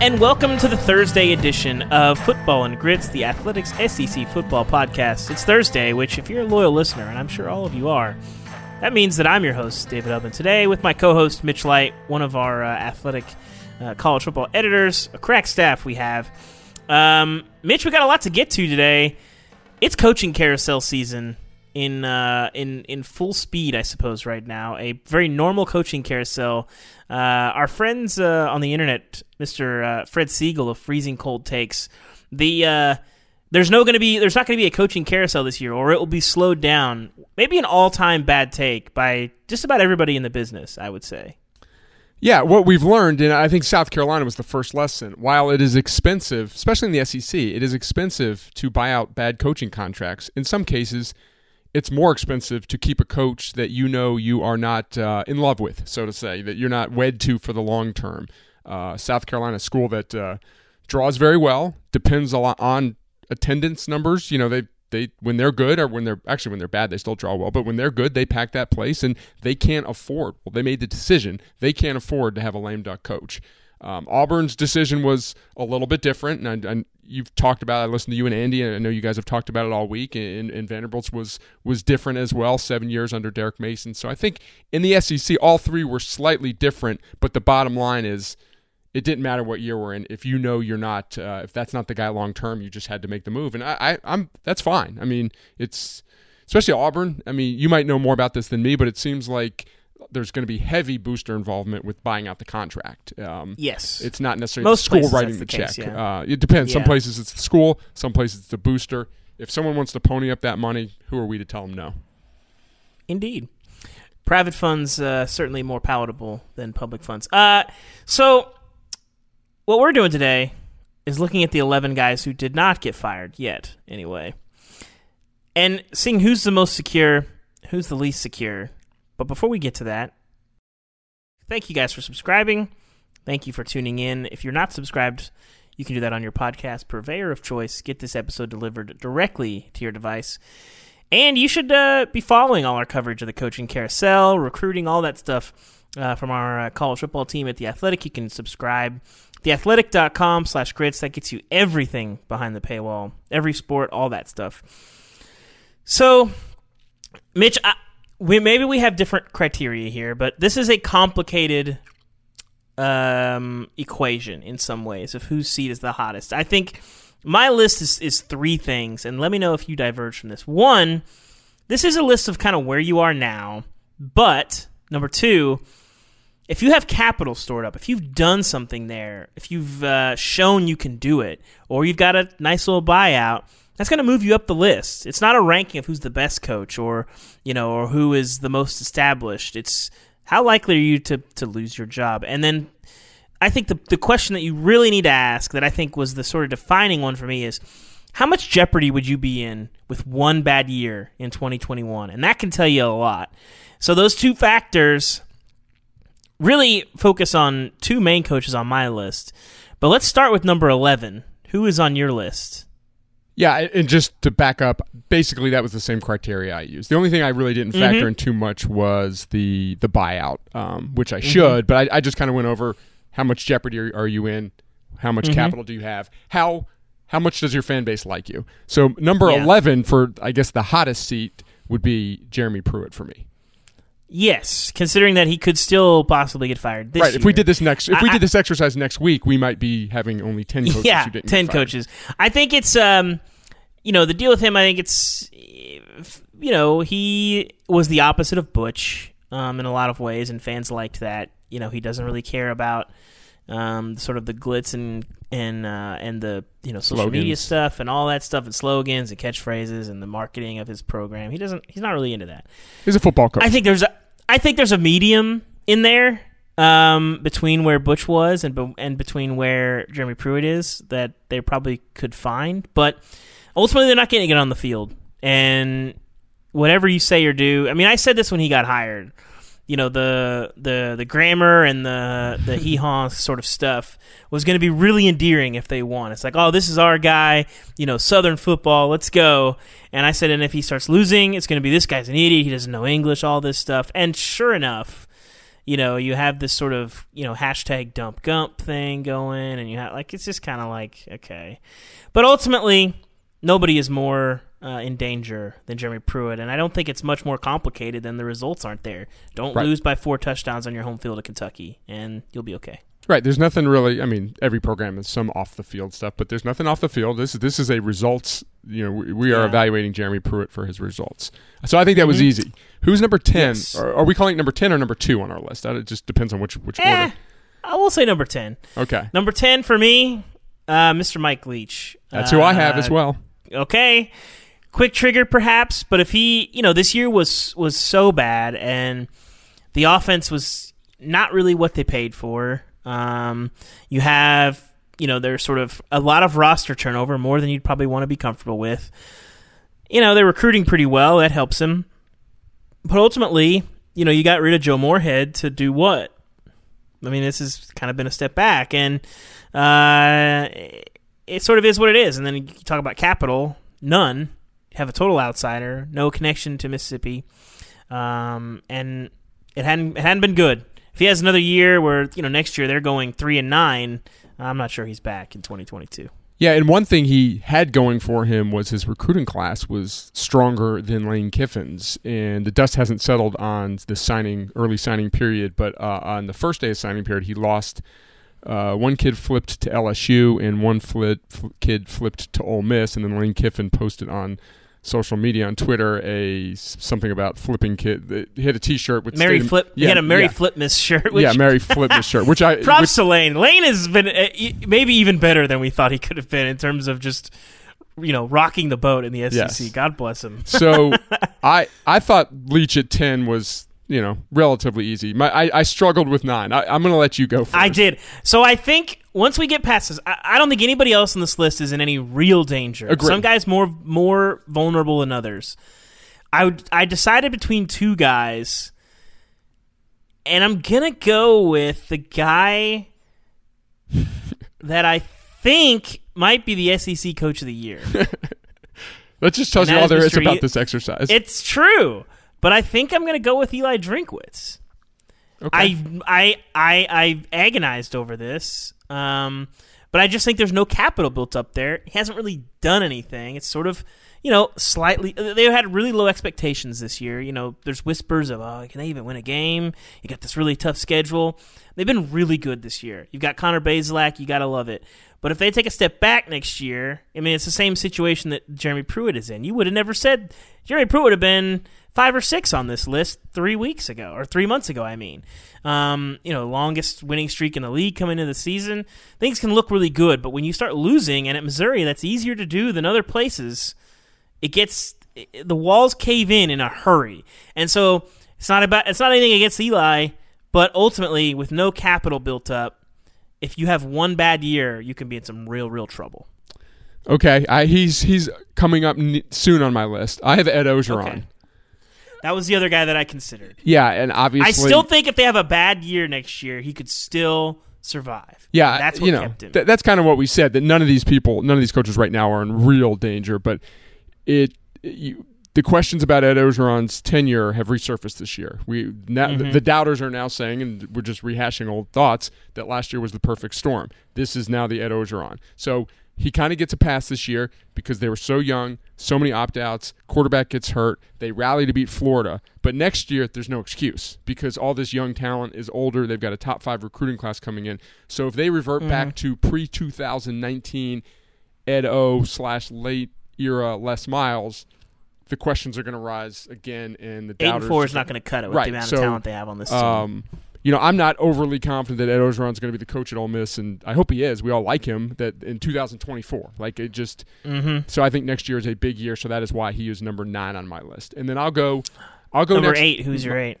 And welcome to the Thursday edition of Football and Grits, the Athletic's SEC football podcast. It's Thursday, which, if you're a loyal listener, and I'm sure all of you are, that means that I'm your host, David Ubben. Today, with my co host, Mitch Light, one of our uh, athletic uh, college football editors, a crack staff we have. Um, Mitch, we got a lot to get to today. It's coaching carousel season in uh, in in full speed, I suppose, right now. A very normal coaching carousel. Uh, our friends uh, on the internet, Mister uh, Fred Siegel of Freezing Cold Takes, the uh, there's no going to be there's not going to be a coaching carousel this year, or it will be slowed down. Maybe an all time bad take by just about everybody in the business. I would say. Yeah, what we've learned, and I think South Carolina was the first lesson. While it is expensive, especially in the SEC, it is expensive to buy out bad coaching contracts. In some cases, it's more expensive to keep a coach that you know you are not uh, in love with, so to say, that you're not wed to for the long term. Uh, South Carolina school that uh, draws very well, depends a lot on attendance numbers. You know, they they when they're good or when they're actually when they're bad, they still draw well. But when they're good, they pack that place, and they can't afford. Well, they made the decision they can't afford to have a lame duck coach. Um, Auburn's decision was a little bit different, and, and, you've talked about. It. I listened to you and Andy, and I know you guys have talked about it all week. And, and Vanderbilt's was was different as well. Seven years under Derek Mason, so I think in the SEC, all three were slightly different. But the bottom line is, it didn't matter what year we're in. If you know you're not, uh, if that's not the guy long term, you just had to make the move, and I, I, I'm that's fine. I mean, it's especially Auburn. I mean, you might know more about this than me, but it seems like there's going to be heavy booster involvement with buying out the contract. Um, yes, it's not necessarily Most the school writing the, the, case, check. yeah. Uh, it depends. Some places it's the school, some places it's the booster. If someone wants to pony up that money, who are we to tell them no? Indeed. Private funds uh, certainly more palatable than public funds. Uh, so, what we're doing today is looking at the 11 guys who did not get fired yet, anyway, and seeing who's the most secure, who's the least secure. But before we get to that, thank you guys for subscribing. Thank you for tuning in. If you're not subscribed, you can do that on your podcast purveyor of choice. Get this episode delivered directly to your device. And you should uh, be following all our coverage of the coaching carousel, recruiting, all that stuff uh, from our uh, college football team at The Athletic. You can subscribe. TheAthletic.com slash grits. That gets you everything behind the paywall, every sport, all that stuff. So, Mitch, I, we, maybe we have different criteria here, but this is a complicated um, equation in some ways of whose seat is the hottest. I think my list is, is three things, and let me know if you diverge from this. One, this is a list of kind of where you are now, but number two, if you have capital stored up, if you've done something there, if you've uh, shown you can do it, or you've got a nice little buyout, that's going to move you up the list. It's not a ranking of who's the best coach or you know or who is the most established. It's how likely are you to to lose your job? And then I think the the question that you really need to ask that I think was the sort of defining one for me is how much jeopardy would you be in with one bad year in 2021? And that can tell you a lot. So those two factors really focus on two main coaches on my list. But let's start with number 11. Who is on your list? Yeah, and just to back up, basically that was the same criteria I used. The only thing I really didn't factor Mhm. in too much was the the buyout, um, which Mm-hmm. I should, but I, I just kind of went over how much jeopardy are, are you in, how much Mhm. capital do you have, how how much does your fan base like you. So number Yeah. eleven for I guess the hottest seat would be Jeremy Pruitt for me. Yes, considering that he could still possibly get fired this right. If we did this next, if we did this exercise next week, we might be having only ten coaches. yeah, who didn't get ten coaches. I think it's um, you know, the deal with him. I think it's you know he was the opposite of Butch um in a lot of ways, and fans liked that. You know, he doesn't really care about um, sort of the glitz and and uh, and the you know social Slogans. media stuff and all that stuff and slogans and catchphrases and the marketing of his program. He doesn't. He's not really into that. He's a football coach. I think there's a I think there's a medium in there um, between where Butch was and and between where Jeremy Pruitt is that they probably could find, but ultimately they're not getting it on the field. And whatever you say or do, I mean, I said this when he got hired. You know the the the grammar and the the hee haw sort of stuff was going to be really endearing if they won. It's like, oh, this is our guy. You know, Southern football. Let's go. And I said, and if he starts losing, it's going to be this guy's an idiot. He doesn't know English. All this stuff. And sure enough, you know, you have this sort of you know hashtag dump gump thing going, and you have like it's just kind of like okay, but ultimately nobody is more uh, in danger than Jeremy Pruitt, and I don't think it's much more complicated than the results aren't there. Don't Right. lose by four touchdowns on your home field at Kentucky, and you'll be okay. Right. There's nothing really. I mean, every program has some off the field stuff, but there's nothing off the field. This is this is a results. You know, we, we are Yeah. evaluating Jeremy Pruitt for his results. So I think that was easy. Who's number ten? Yes. Are, are we calling it number ten or number two on our list? That it just depends on which which Eh, order. I will say number ten. Okay, Number ten for me, uh, Mr. Mike Leach. that's who I have as Uh, well. Okay quick trigger perhaps but if he you know this year was was so bad and the offense was not really what they paid for um you have you know there's sort of a lot of roster turnover more than you'd probably want to be comfortable with. You know they're recruiting pretty well that helps him but ultimately you know you got rid of joe moorhead to do what? I mean this has kind of been a step back and uh it sort of is what it is. And then you talk about capital, none. Have a total outsider, no connection to Mississippi, um, and it hadn't it hadn't been good. If he has another year where you know next year they're going three and nine, I'm not sure he's back in 2022. Yeah, and one thing he had going for him was his recruiting class was stronger than Lane Kiffin's, and the dust hasn't settled on the signing early signing period. But uh, on the first day of signing period, he lost. Uh, one kid flipped to LSU, and one flip, fl- kid flipped to Ole Miss, and then Lane Kiffin posted on social media on Twitter a something about flipping kid. He had a T-shirt with Merry of- Flip, he had a Merry yeah. Flipmas shirt. Which, yeah, Merry flipped his shirt, which I props which- to Lane. Lane has been uh, maybe even better than we thought he could have been in terms of just you know rocking the boat in the SEC. Yes. God bless him. So I I thought Leach at ten was you know relatively easy. My I, I struggled with nine. I, I'm going to let you go first. I did. So I think once we get past this, I, I don't think anybody else on this list is in any real danger. Agreed. Some guys more more vulnerable than others. I would, I decided between two guys, and I'm gonna go with the guy that I think might be the SEC Coach of the Year. That just tells And you all there is is about this exercise. it's true, but I think I'm gonna go with Eli Drinkwitz. okay. I I I I agonized over this, um, but I just think there's no capital built up there. He hasn't really done anything. It's sort of you know slightly. They had really low expectations this year. You know, there's whispers of oh, can they even win a game? You got this really tough schedule. They've been really good this year. You've got Connor Bazelak. You gotta love it. But if they take a step back next year, I mean, it's the same situation that Jeremy Pruitt is in. You would have never said Jeremy Pruitt would have been five or six on this list three weeks ago or three months ago. I mean, um, you know, longest winning streak in the league coming into the season. Things can look really good, but when you start losing, and at Missouri, that's easier to do than other places. It gets the walls cave in in a hurry, and so it's not about it's not anything against Eli, but ultimately, with no capital built up, if you have one bad year, you can be in some real, real trouble. okay, I, he's he's coming up n- soon on my list. I have Ed Orgeron. Okay. That was the other guy that I considered. Yeah, and obviously, I still think if they have a bad year next year, he could still survive. yeah, that's what you know, kept him. th- that's kind of what we said. That none of these people, none of these coaches right now are in real danger. But it, you, the questions about Ed Orgeron's tenure have resurfaced this year. We now Mm-hmm. the, the doubters are now saying, and we're just rehashing old thoughts that last year was the perfect storm. This is now the Ed Orgeron. So he kind of gets a pass this year because they were so young, so many opt outs. Quarterback gets hurt. They rally to beat Florida. But next year, there's no excuse because all this young talent is older. They've got a top five recruiting class coming in. So if they revert back to pre 2019 Ed O slash late era Les Miles, the questions are going to rise again, and the Eight and four is not going to cut it with Right, the amount so, of talent they have on this team. um, you know, I'm not overly confident that Ed Orgeron's going to be the coach at Ole Miss, and I hope he is. We all like him. That in 2024, like it just. Mm-hmm. So I think next year is a big year. So that is why he is number nine on my list. And then I'll go. I'll go Number next, eight. Who's your eight?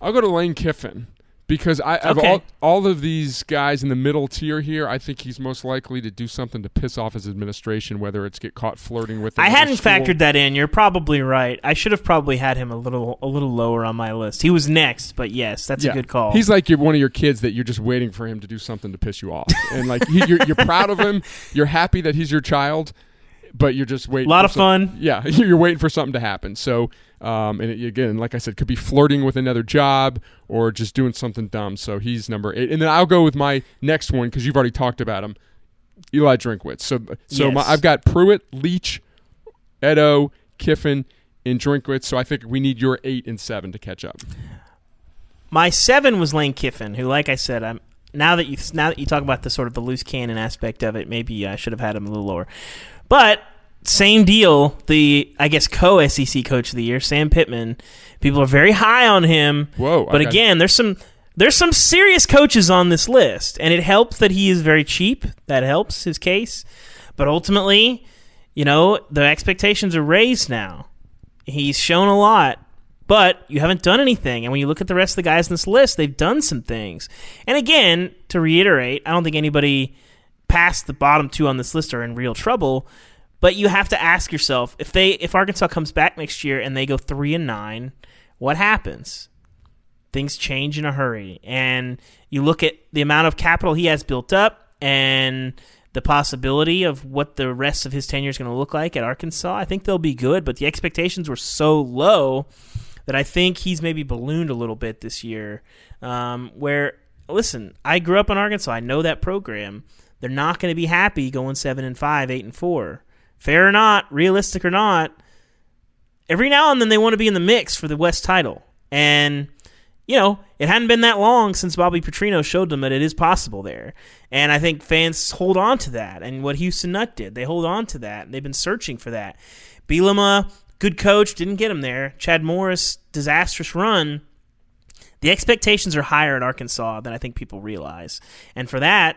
I'll go to Lane Kiffin because I of Okay. all all of these guys in the middle tier here, I think he's most likely to do something to piss off his administration, whether it's get caught flirting with. I hadn't school. factored that in. You're probably right. I should have probably had him a little a little lower on my list. He was next, but yes, that's Yeah. a good call. He's like you're one of your kids that you're just waiting for him to do something to piss you off, and like he, you're you're proud of him. You're happy that he's your child, but you're just waiting. A lot of some- fun. Yeah, you're waiting for something to happen. So, um, and it, again, like I said, could be flirting with another job or just doing something dumb. So he's number eight, and then I'll go with my next one because you've already talked about him, Eli Drinkwitz. So, so my, I've got Pruitt, Leach, Edo, Kiffin, and Drinkwitz. So I think we need your eight and seven to catch up. My seven was Lane Kiffin, who, like I said, I'm now that you now that you talk about the sort of the loose cannon aspect of it, maybe I should have had him a little lower. But same deal. The I guess co SEC coach of the year, Sam Pittman. People are very high on him. Whoa, But okay. again, there's some there's some serious coaches on this list, and it helps that he is very cheap. That helps his case. But ultimately, you know, the expectations are raised now. He's shown a lot, but you haven't done anything. And when you look at the rest of the guys in this list, they've done some things. And again, to reiterate, I don't think anybody past the bottom two on this list are in real trouble. But you have to ask yourself if they if Arkansas comes back next year and they go three and nine, what happens? Things change in a hurry, and you look at the amount of capital he has built up and the possibility of what the rest of his tenure is going to look like at Arkansas. I think they'll be good, but the expectations were so low that I think he's maybe ballooned a little bit this year. Um, where listen, I grew up in Arkansas. I know that program. They're not going to be happy going seven and five, eight and four. Fair or not, realistic or not, every now and then they want to be in the mix for the West title. And, you know, it hadn't been that long since Bobby Petrino showed them that it is possible there. And I think fans hold on to that. And what Houston Nutt did, they hold on to that. They've been searching for that. Bielema, good coach, didn't get him there. Chad Morris, disastrous run. The expectations are higher at Arkansas than I think people realize. And for that,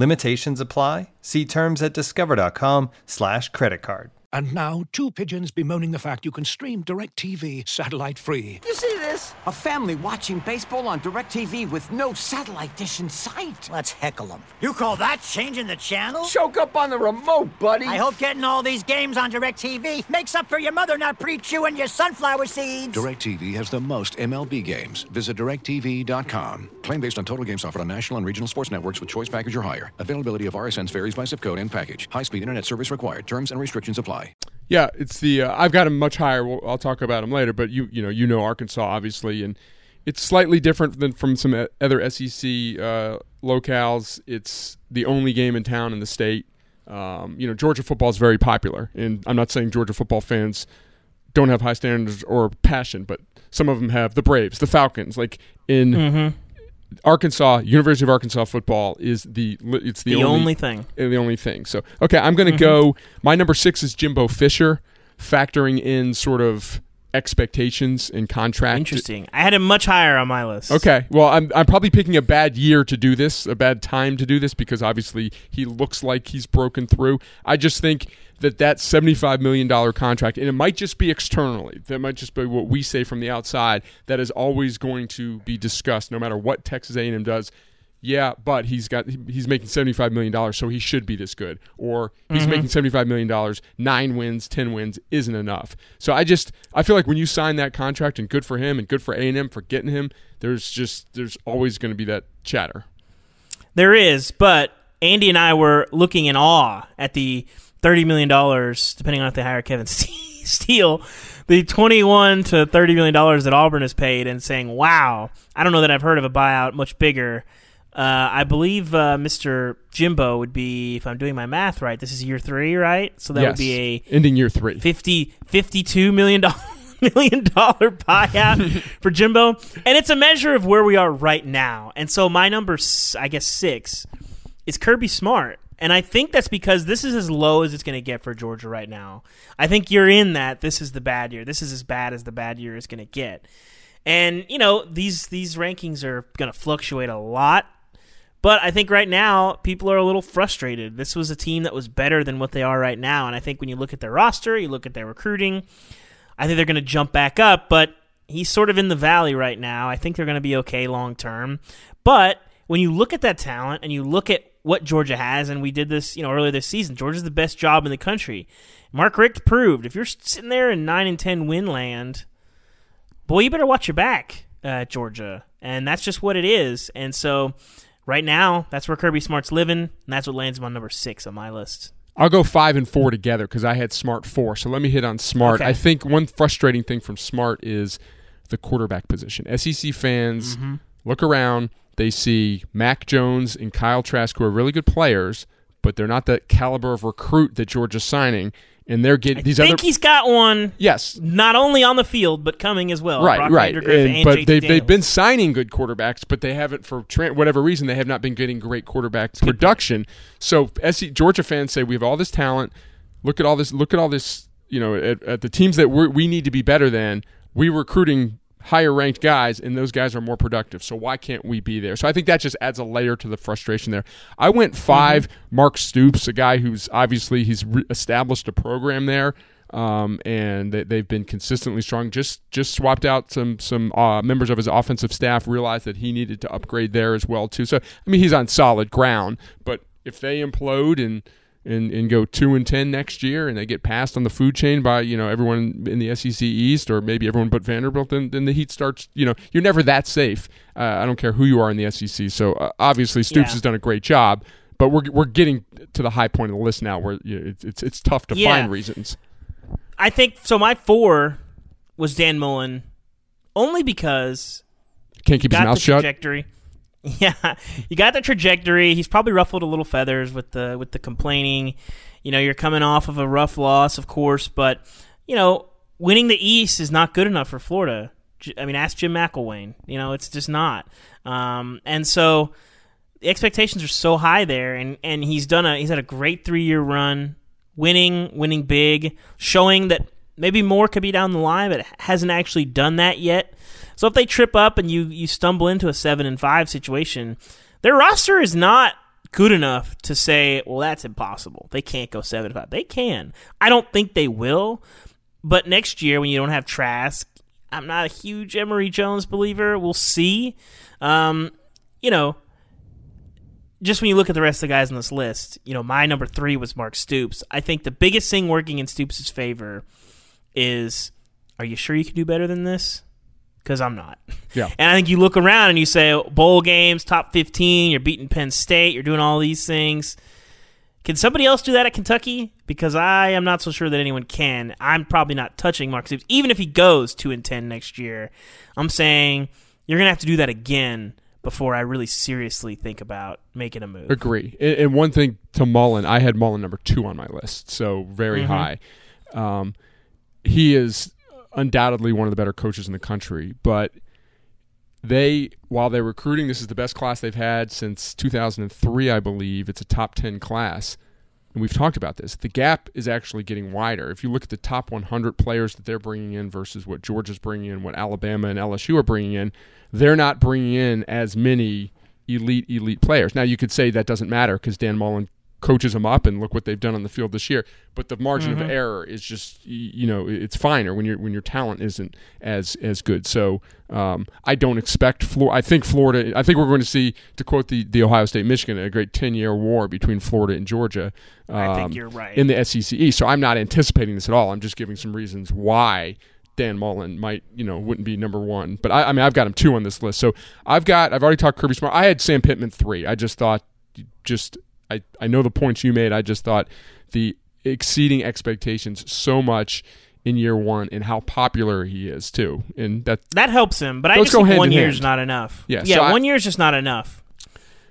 Limitations apply. See terms at discover.com/slash credit card. And now, two pigeons bemoaning the fact you can stream DirecTV satellite free. You see this? A family watching baseball on DirecTV with no satellite dish in sight. Let's heckle them. You call that changing the channel? Choke up on the remote, buddy. I hope getting all these games on DirecTV makes up for your mother not pre-chewing your sunflower seeds. DirecTV has the most MLB games. Visit DirecTV.com. Claim based on total games offered on national and regional sports networks with choice package or higher. Availability of RSNs varies by zip code and package. High speed internet service required. Terms and restrictions apply. Yeah, it's the uh, I've got him much higher. We'll, I'll talk about him later, but you you know you know Arkansas obviously, and it's slightly different than from some other SEC uh, locales. It's the only game in town in the state. Um, you know, Georgia football is very popular, and I'm not saying Georgia football fans don't have high standards or passion, but some of them have. The Braves, the Falcons, like in Arkansas, University of Arkansas football is the it's the, The only thing. uh, the only thing. So, okay, I'm going to go. My number six is Jimbo Fisher, factoring in sort of expectations and contract. Interesting. I had him much higher on my list. Okay, well, I'm I'm probably picking a bad year to do this, a bad time to do this because obviously he looks like he's broken through. I just think that that 75 million dollar contract, and it might just be externally, that might just be what we say from the outside, that is always going to be discussed, no matter what Texas A&M does. Yeah, but he's got he's making 75 million dollars, so he should be this good. Or he's mm-hmm. making 75 million dollars, nine wins, 10 wins isn't enough. So I just I feel like when you sign that contract, and good for him, and good for A&M for getting him, there's just there's always going to be that chatter. There is, but Andy and I were looking in awe at the thirty million dollars, depending on if they hire Kevin Steele, the twenty-one to thirty million dollars that Auburn has paid, and saying, "Wow, I don't know that I've heard of a buyout much bigger." Uh, I believe uh, Mr. Jimbo would be, if I'm doing my math right, this is year three, right? So that yes. would be a ending year three. 50, 52 million dollar million dollar buyout for Jimbo, and it's a measure of where we are right now. And so my number, I guess six, is Kirby Smart, and I think that's because this is as low as it's going to get for Georgia right now. I think you're in that. This is the bad year. This is as bad as the bad year is going to get. And you know these these rankings are going to fluctuate a lot. But I think right now people are a little frustrated. This was a team that was better than what they are right now, and I think when you look at their roster, you look at their recruiting, I think they're going to jump back up. But he's sort of in the valley right now. I think they're going to be okay long term. But when you look at that talent and you look at what Georgia has, and we did this, you know, earlier this season, Georgia's the best job in the country. Mark Richt proved if you're sitting there in nine and ten win land, boy, you better watch your back, uh, Georgia, and that's just what it is. And so, right now, that's where Kirby Smart's living, and that's what lands him on number six on my list. I'll go five and four together because I had Smart four. So let me hit on Smart. Okay. I think one frustrating thing from Smart is the quarterback position. SEC fans Mm-hmm. look around, they see Mac Jones and Kyle Trask, who are really good players, but they're not the caliber of recruit that Georgia's signing, and they're getting these I think other. he's got one Yes, not only on the field but coming as well. right, Brock right. And- and but JT they've, they've been signing good quarterbacks, but they haven't, for tra- whatever reason, they have not been getting great quarterback production. So SC, Georgia fans say we have all this talent. Look at all this. Look at all this. You know, at, at the teams that we're, we need to be better than. We recruiting higher ranked guys, and those guys are more productive. So why can't we be there? So I think that just adds a layer to the frustration there. I went 5 Mark Stoops, a guy who's obviously he's re- established a program there um, and they, they've been consistently strong. Just just swapped out some some uh, members of his offensive staff. Realized that he needed to upgrade there as well too. So I mean, he's on solid ground. But if they implode and and, and go two and ten next year, and they get passed on the food chain by you know everyone in the SEC East or maybe everyone but Vanderbilt, then then the Heat starts. You know, you're never that safe. Uh, I don't care who you are in the SEC. So uh, obviously Stoops Yeah. has done a great job. But we're, we're getting to the high point of the list now, where you know, it's, it's it's tough to Yeah. find reasons. I think so. My four was Dan Mullen, only because Can't keep his mouth the shut. trajectory. Yeah, you got the trajectory. He's probably ruffled a little feathers with the with the complaining. You know, you're coming off of a rough loss, of course, but you know, winning the East is not good enough for Florida. I mean, ask Jim McElwain. You know, it's just not. Um, and so the expectations are so high there, and and he's done a he's had a great three year run, winning, winning big, showing that maybe more could be down the line, but hasn't actually done that yet. So if they trip up and you you stumble into a seven and five situation, their roster is not good enough to say, well, that's impossible. They can't go seven and five. They can. I don't think they will. But next year, when you don't have Trask, I'm not a huge Emory Jones believer. We'll see. Um, you know, just when you look at the rest of the guys on this list, you know, my number three was Mark Stoops. I think the biggest thing working in Stoops' favor is, are you sure you can do better than this? Because I'm not. Yeah. And I think you look around and you say, bowl games, top 15, you're beating Penn State, you're doing all these things. Can somebody else do that at Kentucky? Because I am not so sure that anyone can. I'm probably not touching Mark Stoops. Even if he goes 2 and 10 next year, I'm saying you're to have to do that again before I really seriously think about making a move. Agree. And, and one thing to Mullen, I had Mullen number two on my list, so very Mm-hmm. high. Um, he is undoubtedly one of the better coaches in the country, but they, while they're recruiting, this is the best class they've had since 2003, I believe. It's a top 10 class. And we've talked about this. The gap is actually getting wider. If you look at the top 100 players that they're bringing in versus what Georgia's bringing in, what Alabama and LSU are bringing in, they're not bringing in as many elite, elite players. Now, you could say that doesn't matter because Dan Mullen coaches them up and look what they've done on the field this year. But the margin of error is just, you know, it's finer when your when your talent isn't as as good. So um, I don't expect Florida. I think Florida. I think we're going to see, to quote the, the Ohio State Michigan, a great ten year war between Florida and Georgia. I think um, you're right. in the SEC East. So I'm not anticipating this at all. I'm just giving some reasons why Dan Mullen might, you know, wouldn't be number one. But I, I mean, I've got him two on this list. So I've got, I've already talked Kirby Smart. I had Sam Pittman three. I just thought, just, I, I know the points you made. I just thought the exceeding expectations so much in year one and how popular he is too. And that, that helps him, but I just think one year is not enough. Yeah, yeah, so one year is just not enough.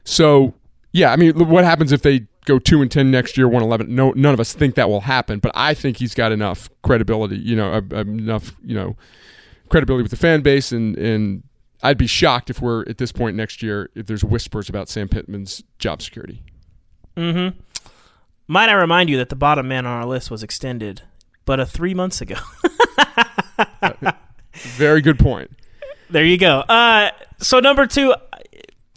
So yeah, I mean, what happens if they go two and ten next year, one eleven? No, none of us think that will happen, but I think he's got enough credibility. You know, uh, uh, enough you know credibility with the fan base, and and I'd be shocked if we're at this point next year if there's whispers about Sam Pittman's job security. Mm-hmm. Might I remind you that the bottom man on our list was extended, but a three months ago. Very good point. There you go. Uh, so number two,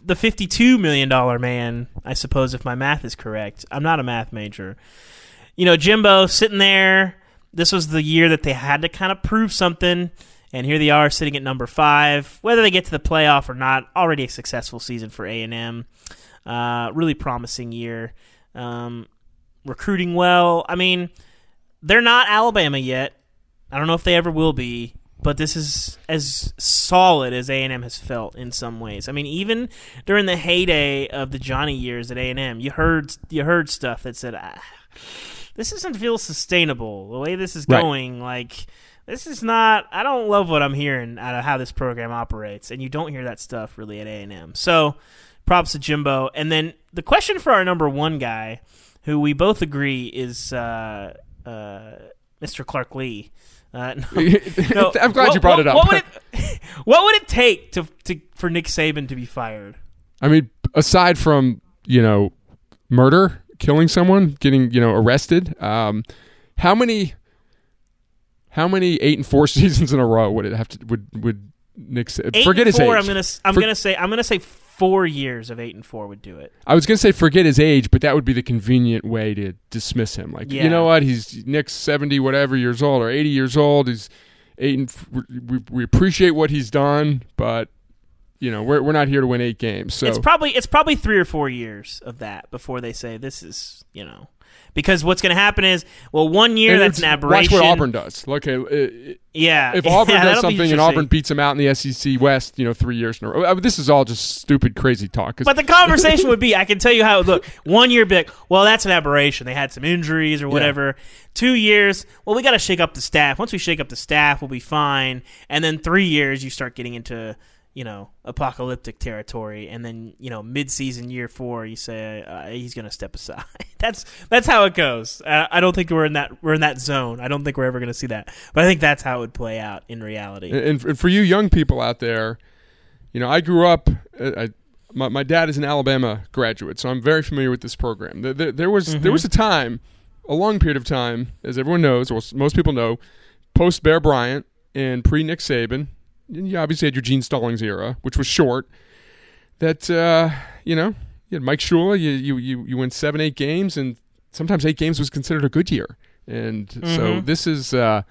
the fifty-two million dollar man. I suppose if my math is correct, I'm not a math major. You know, Jimbo sitting there. This was the year that they had to kind of prove something, and here they are sitting at number five. Whether they get to the playoff or not, already a successful season for A and M. Uh, really promising year. Um, recruiting well. I mean, they're not Alabama yet. I don't know if they ever will be but this is as solid as A&M has felt in some ways. I mean, even during the heyday of the Johnny years at A&M, you heard you heard stuff that said, ah, "This doesn't feel sustainable. The way this is Right. going, like this is not. I don't love what I'm hearing out of how this program operates." And you don't hear that stuff really at A&M. So, props to Jimbo. And then the question for our number one guy, who we both agree is uh, uh, Mr. Clark Lea. Uh, no, no. I'm glad What- you brought what- it up. What would it, what would it take to, to for Nick Saban to be fired? I mean, aside from you know murder, killing someone, getting you know arrested, um, how many how many eight and four seasons in a row would it have to would would Nick say? Forget his age. I'm gonna I'm For- gonna say I'm gonna say four years of eight and four would do it. I was gonna say forget his age, but that would be the convenient way to dismiss him. Like Yeah. you know what, he's Nick's seventy whatever years old or eighty years old. He's eight and f- we, we appreciate what he's done, but you know we're we're not here to win eight games. So It's probably it's probably three or four years of that before they say this is you know because what's gonna happen is well one year And that's an aberration. Watch what Auburn does. Okay, uh, Yeah, if Auburn yeah, does something and Auburn beats them out in the SEC West, you know, three years in a row. I mean, this is all just stupid, crazy talk. But the conversation would be I can tell you how it would look. One year, big, well, that's an aberration. They had some injuries or whatever. Two years, well, we got to shake up the staff. Once we shake up the staff, we'll be fine. And then three years, you start getting into, you know, apocalyptic territory. And then, you know, mid-season year four, you say uh, he's going to step aside. that's that's how it goes. Uh, I don't think we're in that we're in that zone. I don't think we're ever going to see that. But I think that's how it would play out in reality. and, and for you young people out there, you know, I grew up. uh, I, my, my dad is an Alabama graduate, so I'm very familiar with this program. There, there, there was there was a time, a long period of time, as everyone knows, or most people know, post Bear Bryant and pre Nick Saban. You obviously had your Gene Stallings era, which was short. That uh, you know, you had Mike Shula. You you you you win seven eight games, and sometimes eight games was considered a good year. And so this is. Uh,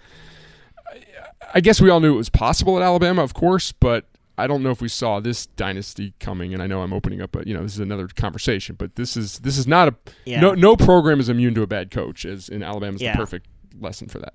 I guess we all knew it was possible at Alabama, of course, but I don't know if we saw this dynasty coming. And I know I'm opening up, a, you know, this is another conversation, but this is this is not a Yeah. no no program is immune to a bad coach. As in Alabama's Yeah. the perfect lesson for that.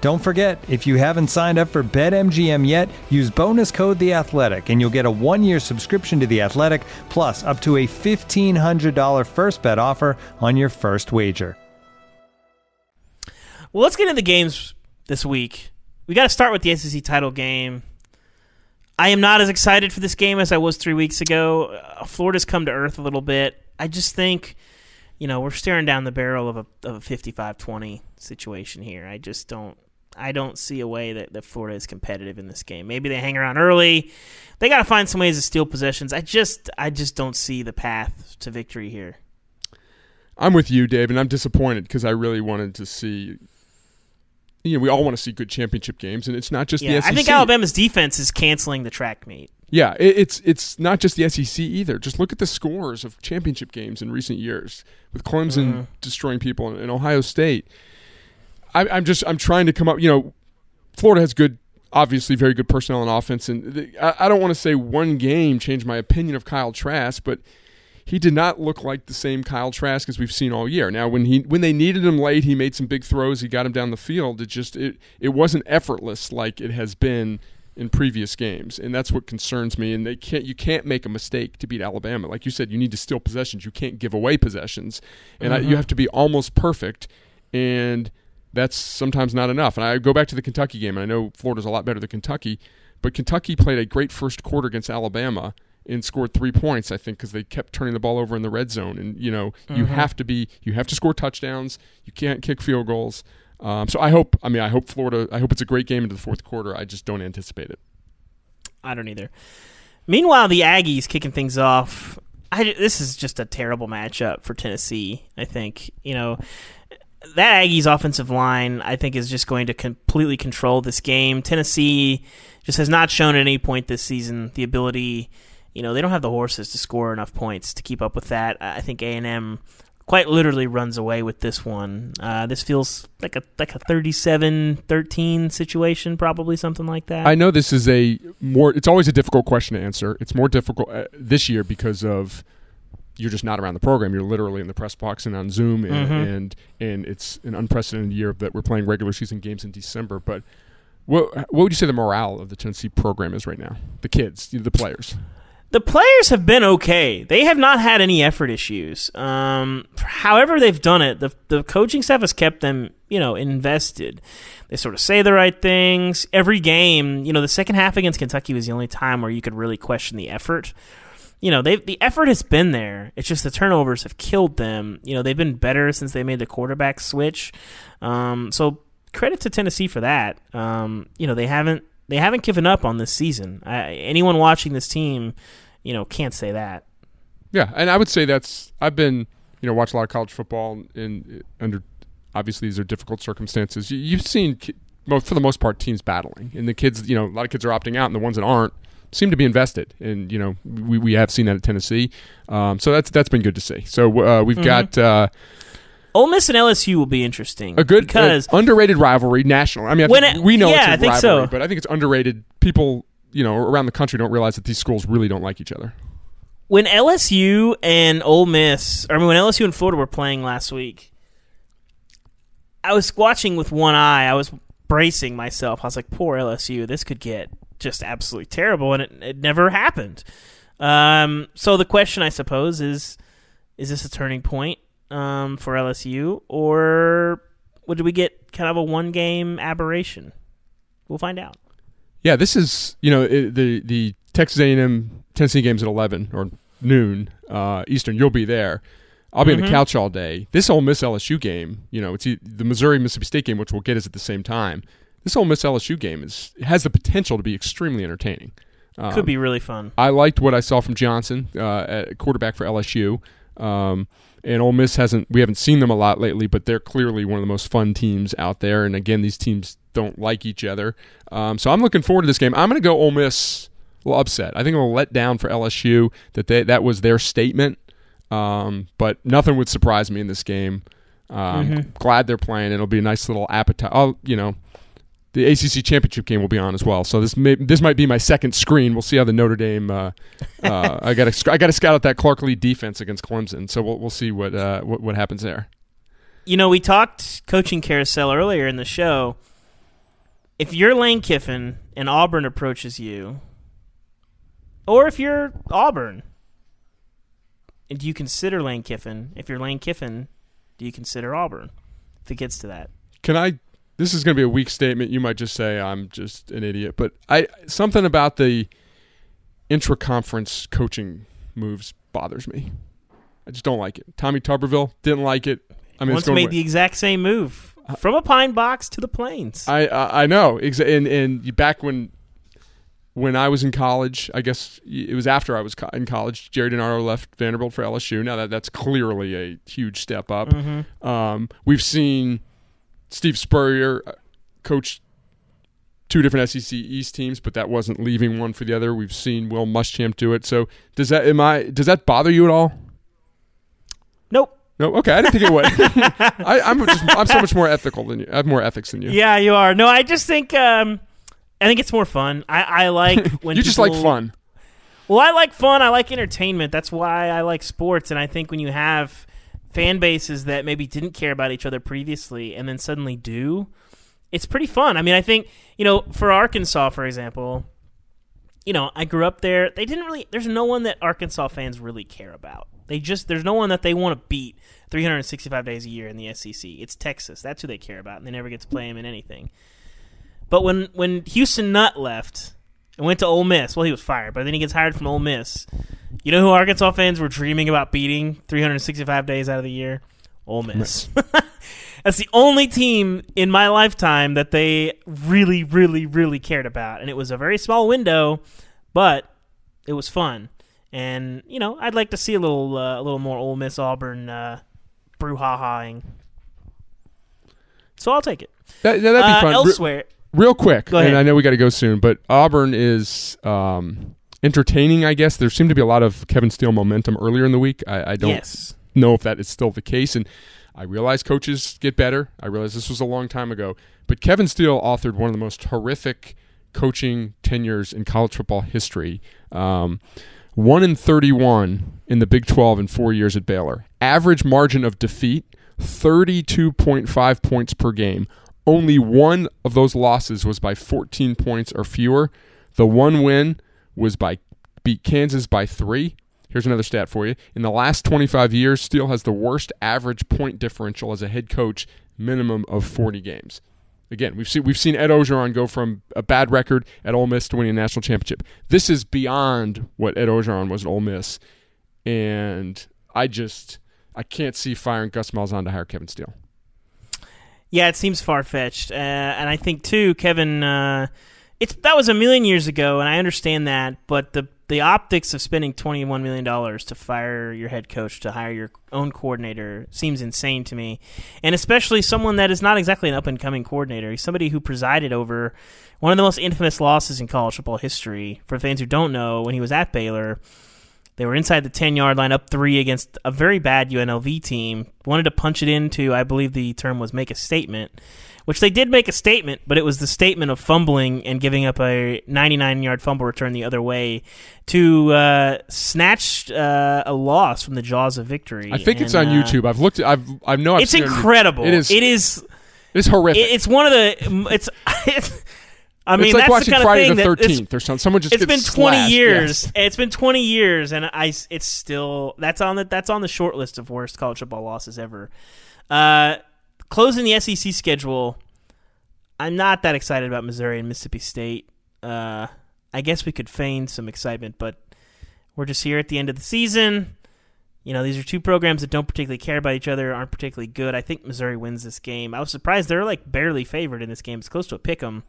Don't forget, if you haven't signed up for BetMGM yet, use bonus code The Athletic, and you'll get a one-year subscription to The Athletic, plus up to a fifteen hundred dollar first bet offer on your first wager. Well, let's get into the games this week. We got to start with the SEC title game. I am not as excited for this game as I was three weeks ago. Uh, Florida's come to earth a little bit. I just think, you know, we're staring down the barrel of a, of a 55-20 situation here. I just don't. I don't see a way that, that Florida is competitive in this game. Maybe they hang around early. They got to find some ways to steal possessions. I just I just don't see the path to victory here. I'm with you, Dave, and I'm disappointed because I really wanted to see. You know, we all want to see good championship games, and it's not just Yeah, the SEC. I think Alabama's defense is canceling the track meet. Yeah, it, it's it's not just the SEC either. Just look at the scores of championship games in recent years, with Clemson Mm-hmm. destroying people and, and Ohio State. I, I'm just I'm trying to come up. You know, Florida has good, obviously very good personnel and offense, and I, I don't want to say one game changed my opinion of Kyle Trask, but he did not look like the same Kyle Trask as we've seen all year. Now, when he when they needed him late, he made some big throws. He got him down the field. It just it it wasn't effortless like it has been in previous games, and that's what concerns me. And they can't you can't make a mistake to beat Alabama. Like you said, you need to steal possessions. You can't give away possessions, and I, you mm-hmm. have to be almost perfect. And that's sometimes not enough. And I go back to the Kentucky game, and I know Florida's a lot better than Kentucky, but Kentucky played a great first quarter against Alabama and scored three points. I think because they kept turning the ball over in the red zone, and you know you have to be you have to score touchdowns. You can't kick field goals. Um, so I hope I mean I hope Florida I hope it's a great game into the fourth quarter. I just don't anticipate it. I don't either. Meanwhile, the Aggies kicking things off. I, this is just a terrible matchup for Tennessee. I think you know that Aggies offensive line. I think is just going to completely control this game. Tennessee just has not shown at any point this season the ability. You know they don't have the horses to score enough points to keep up with that. I think A and M quite literally runs away with this one. Uh, this feels like a like a 37-13 situation, probably something like that. I know this is a more. It's always a difficult question to answer. It's more difficult uh, this year because of you're just not around the program. You're literally in the press box and on Zoom, and Mhm. and, and it's an unprecedented year that we're playing regular season games in December. But what what would you say the morale of the Tennessee program is right now? The kids, the players. The players have been okay. They have not had any effort issues. Um, however, they've done it. The the coaching staff has kept them, you know, invested. They sort of say the right things every game. You know, the second half against Kentucky was the only time where you could really question the effort. You know, they the effort has been there. It's just the turnovers have killed them. You know, they've been better since they made the quarterback switch. Um, so credit to Tennessee for that. Um, you know, they haven't they haven't given up on this season. I, anyone watching this team, you know, can't say that. Yeah, and I would say that's I've been you know watch a lot of college football and under obviously these are difficult circumstances. You, you've seen for the most part teams battling, and the kids you know a lot of kids are opting out, and the ones that aren't seem to be invested. And you know we, we have seen that at Tennessee, um, so that's that's been good to see. So uh, we've got uh, Ole Miss and LSU will be interesting. a good because uh, underrated rivalry national. I mean, I When think it- we know yeah, it's a I think rivalry, so. but I think it's underrated. People you know around the country don't realize that these schools really don't like each other. when LSU and Ole Miss, or I mean, when LSU and Florida were playing last week, I was watching with one eye. I was bracing myself. I was like, "Poor LSU, this could get just absolutely terrible," and it, it never happened. Um, so the question, I suppose, is: Is this a turning point um, for LSU, or would we get kind of a one-game aberration? We'll find out. Yeah, this is you know it, the the Texas A&M Tennessee games at eleven or noon uh, Eastern. You'll be there. I'll be on the Mhm. couch all day. This Ole Miss LSU game, you know, it's the Missouri Mississippi State game, which we'll get is at the same time. This Ole Miss LSU game is has the potential to be extremely entertaining. Um, Could be really fun. I liked what I saw from Johnson, uh, at quarterback for LSU. Um, and Ole Miss hasn't. We haven't seen them a lot lately, but they're clearly one of the most fun teams out there. And again, these teams don't like each other. Um, so I'm looking forward to this game. I'm going to go Ole Miss. A little upset. I think I'm a let down for LSU that they, that was their statement. Um, but nothing would surprise me in this game. Um, Mhm. Glad they're playing. It'll be a nice little appetite. Oh, you know, the ACC championship game will be on as well. So this may, this might be my second screen. We'll see how the Notre Dame. Uh, uh, I got to I got to scout out that Clark Lea defense against Clemson. So we'll we'll see what uh, what, what happens there. you know, we talked coaching carousel earlier in the show. If you're Lane Kiffin and Auburn approaches you, or if you're Auburn, do you consider Lane Kiffin? If you're Lane Kiffin, do you consider Auburn? If it gets to that, Can I? This is going to be a weak statement. You might just say I'm just an idiot, but I something about the intra-conference coaching moves bothers me. I just don't like it. Tommy Tuberville didn't like it. I mean, once made away. the exact same move. Uh, from a pine box to the plains. I I, I know. And and you- back when when I was in college, I guess it was after I was co- in college. Gerry DiNardo left Vanderbilt for LSU. Now that that's clearly a huge step up. Um, we've seen Steve Spurrier uh, coach two different SEC East teams, but that wasn't leaving one for the other. We've seen Will Muschamp do it. So does that am I does that bother you at all? nope. No, okay, I didn't think it would. I, I'm just I'm so much more ethical than you. I have more ethics than you. Yeah, you are. No, I just think um, I think it's more fun. I, I like when you just like fun. Well, I like fun. I like entertainment. That's why I like sports. And I think when you have fan bases that maybe didn't care about each other previously and then suddenly do, it's pretty fun. I mean, I think, you know, for Arkansas, for example, you know, I grew up there. They didn't really, there's no one that Arkansas fans really care about. They just, there's no one that they want to beat 365 days a year in the SEC. It's Texas. That's who they care about. And they never get to play them in anything. But when, when Houston Nutt left, and went to Ole Miss. Well, he was fired, but then he gets hired from Ole Miss. You know who Arkansas fans were dreaming about beating 365 days out of the year? Ole Miss. That's the only team in my lifetime that they really, really, really cared about, and it was a very small window, but it was fun. And you know, I'd like to see a little, uh, a little more Ole Miss Auburn uh, brouhahaing. So I'll take it. That, that'd be Uh, fun. Re- elsewhere, real quick, and I know we got to go soon, but Auburn is um, entertaining. I guess there seemed to be a lot of Kevin Steele momentum earlier in the week. I, I don't yes. know if that is still the case, and I realize coaches get better. I realize this was a long time ago, but Kevin Steele authored one of the most horrific coaching tenures in college football history. Um, one in thirty-one in the Big Twelve in four years at Baylor. Average margin of defeat: thirty-two point five points per game. Only one of those losses was by 14 points or fewer. The one win was by beat Kansas by three. Here's another stat for you. In the last 25 years, Steele has the worst average point differential as a head coach, minimum of 40 games. Again, we've seen we've seen Ed Orgeron go from a bad record at Ole Miss to winning a national championship. This is beyond what Ed Orgeron was at Ole Miss, and I just I can't see firing Gus Malzahn to hire Kevin Steele. Yeah, it seems far fetched, uh, and I think too, Kevin. Uh, it's that was a million years ago, and I understand that, but the the optics of spending twenty one million dollars to fire your head coach to hire your own coordinator seems insane to me, and especially someone that is not exactly an up and coming coordinator. He's somebody who presided over one of the most infamous losses in college football history. For fans who don't know, when he was at Baylor. They were inside the 10 yard line, up three against a very bad UNLV team. Wanted to punch it into, I believe the term was make a statement, which they did make a statement, but it was the statement of fumbling and giving up a 99 yard fumble return the other way to uh, snatch uh, a loss from the jaws of victory. I think it's on uh, YouTube. I've looked. I've I know. I've It's it incredible. It is. It is. It's horrific. It's one of the. It's. it's I mean, it's like that's watching the kind Friday of thing the Thirteenth or something. Someone just it's been 20 slashed. years. Yes. it's been 20 years and i it's still that's on the that's on the short list of worst college football losses ever. Uh closing the sec schedule i'm not that excited about missouri and mississippi state. Uh i guess we could feign some excitement but we're just here at the end of the season. You know these are two programs that don't particularly care about each other aren't particularly good. I think missouri wins this game. I was surprised they're like barely favored in this game. It's close to a pick 'em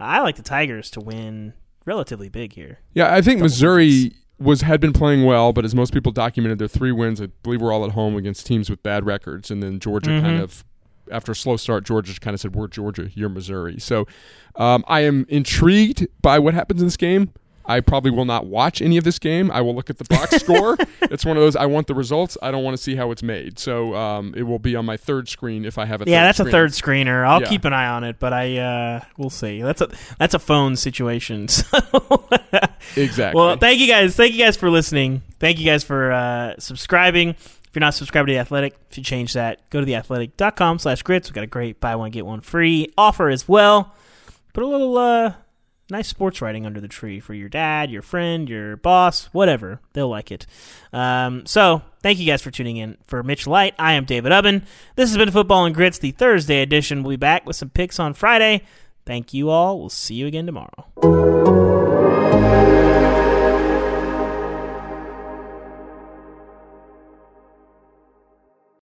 i like the tigers to win relatively big here Yeah, I think Missouri was had been playing well, but as most people documented, their three wins, I believe, were all at home against teams with bad records, and then Georgia Mm-hmm. kind of. After a slow start, Georgia kind of said, "We're Georgia, you're Missouri." So, um, I am intrigued by what happens in this game. I probably will not watch any of this game. I will look at the box score. It's one of those I want the results. I don't want to see how it's made. So um, it will be on my third screen if I have a. Yeah, that's a third screener. I'll Yeah. keep an eye on it, but I uh we'll see. That's a that's a phone situation. So Exactly. Well, thank you guys. Thank you guys for listening. Thank you guys for uh subscribing. If you're not subscribed to The Athletic, if you change that, go to theathletic.com slash grits. We've got a great buy one, get one free offer as well. Put a little uh nice sports writing under the tree for your dad, your friend, your boss, whatever. They'll like it. Um, so, thank you guys for tuning in. For Mitch Light, I am David Ubben. This has been Football and Grits, the Thursday edition. We'll be back with some picks on Friday. Thank you all. We'll see you again tomorrow.